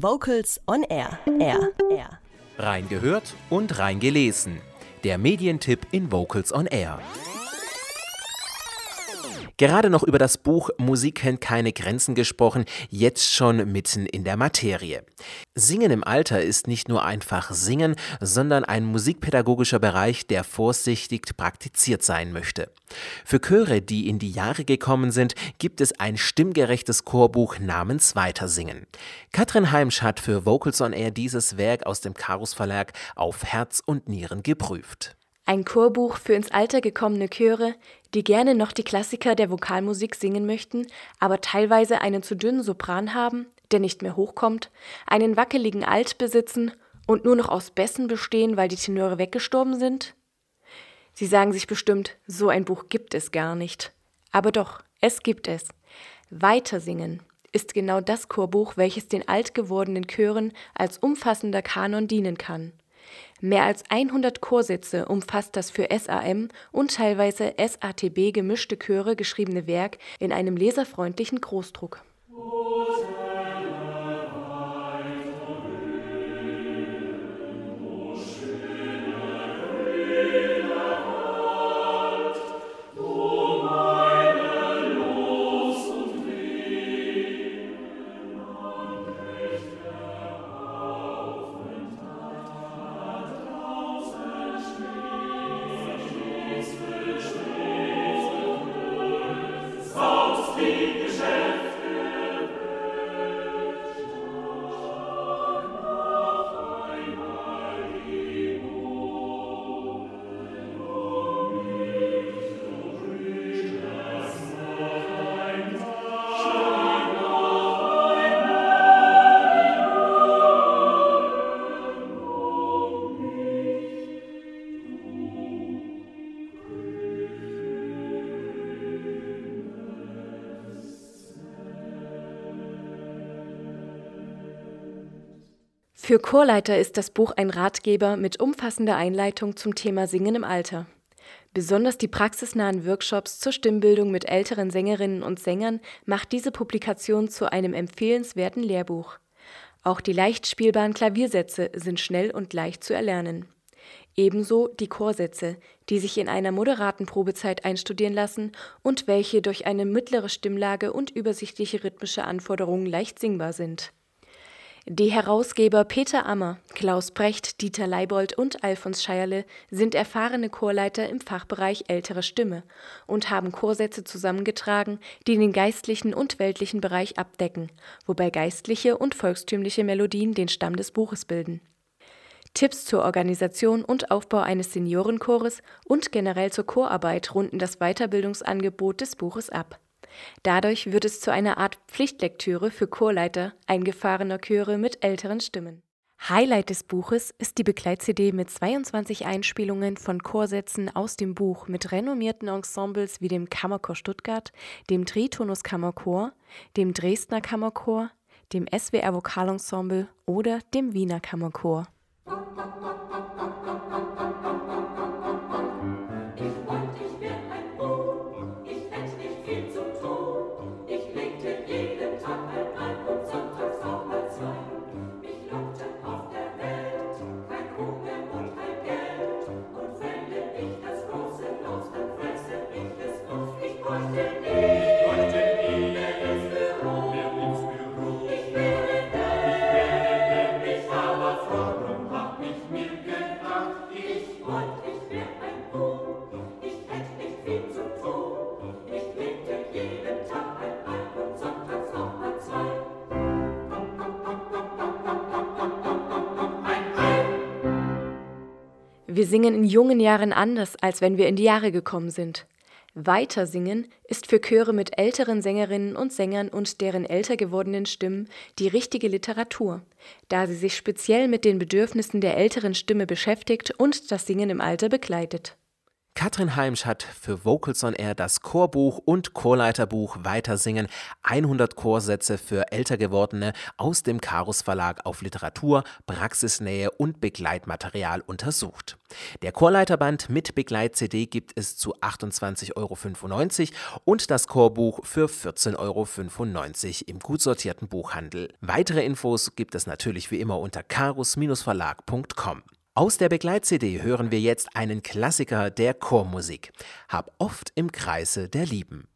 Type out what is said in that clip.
Vocals on Air. Air. Air. Reingehört und reingelesen. Der Medientipp in Vocals on Air. Gerade noch über das Buch Musik kennt keine Grenzen gesprochen, jetzt schon mitten in der Materie. Singen im Alter ist nicht nur einfach Singen, sondern ein musikpädagogischer Bereich, der vorsichtig praktiziert sein möchte. Für Chöre, die in die Jahre gekommen sind, gibt es ein stimmgerechtes Chorbuch namens Weitersingen. Katrin Heimsch hat für Vocals on Air dieses Werk aus dem Karus Verlag auf Herz und Nieren geprüft. Ein Chorbuch für ins Alter gekommene Chöre, die gerne noch die Klassiker der Vokalmusik singen möchten, aber teilweise einen zu dünnen Sopran haben, der nicht mehr hochkommt, einen wackeligen Alt besitzen und nur noch aus Bässen bestehen, weil die Tenöre weggestorben sind? Sie sagen sich bestimmt, so ein Buch gibt es gar nicht. Aber doch, es gibt es. Weitersingen ist genau das Chorbuch, welches den alt gewordenen Chören als umfassender Kanon dienen kann. Mehr als 100 Chorsätze umfasst das für SAM und teilweise SATB gemischte Chöre geschriebene Werk in einem leserfreundlichen Großdruck. Für Chorleiter ist das Buch ein Ratgeber mit umfassender Einleitung zum Thema Singen im Alter. Besonders die praxisnahen Workshops zur Stimmbildung mit älteren Sängerinnen und Sängern macht diese Publikation zu einem empfehlenswerten Lehrbuch. Auch die leicht spielbaren Klaviersätze sind schnell und leicht zu erlernen. Ebenso die Chorsätze, die sich in einer moderaten Probezeit einstudieren lassen und welche durch eine mittlere Stimmlage und übersichtliche rhythmische Anforderungen leicht singbar sind. Die Herausgeber Peter Ammer, Klaus Brecht, Dieter Leibold und Alfons Scheierle sind erfahrene Chorleiter im Fachbereich ältere Stimme und haben Chorsätze zusammengetragen, die den geistlichen und weltlichen Bereich abdecken, wobei geistliche und volkstümliche Melodien den Stamm des Buches bilden. Tipps zur Organisation und Aufbau eines Seniorenchores und generell zur Chorarbeit runden das Weiterbildungsangebot des Buches ab. Dadurch wird es zu einer Art Pflichtlektüre für Chorleiter eingefahrener Chöre mit älteren Stimmen. Highlight des Buches ist die Begleit-CD mit 22 Einspielungen von Chorsätzen aus dem Buch mit renommierten Ensembles wie dem Kammerchor Stuttgart, dem Tritonus Kammerchor, dem Dresdner Kammerchor, dem SWR Vokalensemble oder dem Wiener Kammerchor. Wir singen in jungen Jahren anders, als wenn wir in die Jahre gekommen sind. Weitersingen ist für Chöre mit älteren Sängerinnen und Sängern und deren älter gewordenen Stimmen die richtige Literatur, da sie sich speziell mit den Bedürfnissen der älteren Stimme beschäftigt und das Singen im Alter begleitet. Katrin Heimsch hat für Vocals on Air das Chorbuch und Chorleiterbuch Weitersingen 100 Chorsätze für älter gewordene aus dem Karus Verlag auf Literatur, Praxisnähe und Begleitmaterial untersucht. Der Chorleiterband mit Begleit-CD gibt es zu 28,95 Euro und das Chorbuch für 14,95 Euro im gut sortierten Buchhandel. Weitere Infos gibt es natürlich wie immer unter karus-verlag.com. Aus der Begleit-CD hören wir jetzt einen Klassiker der Chormusik. Hab oft im Kreise der Lieben.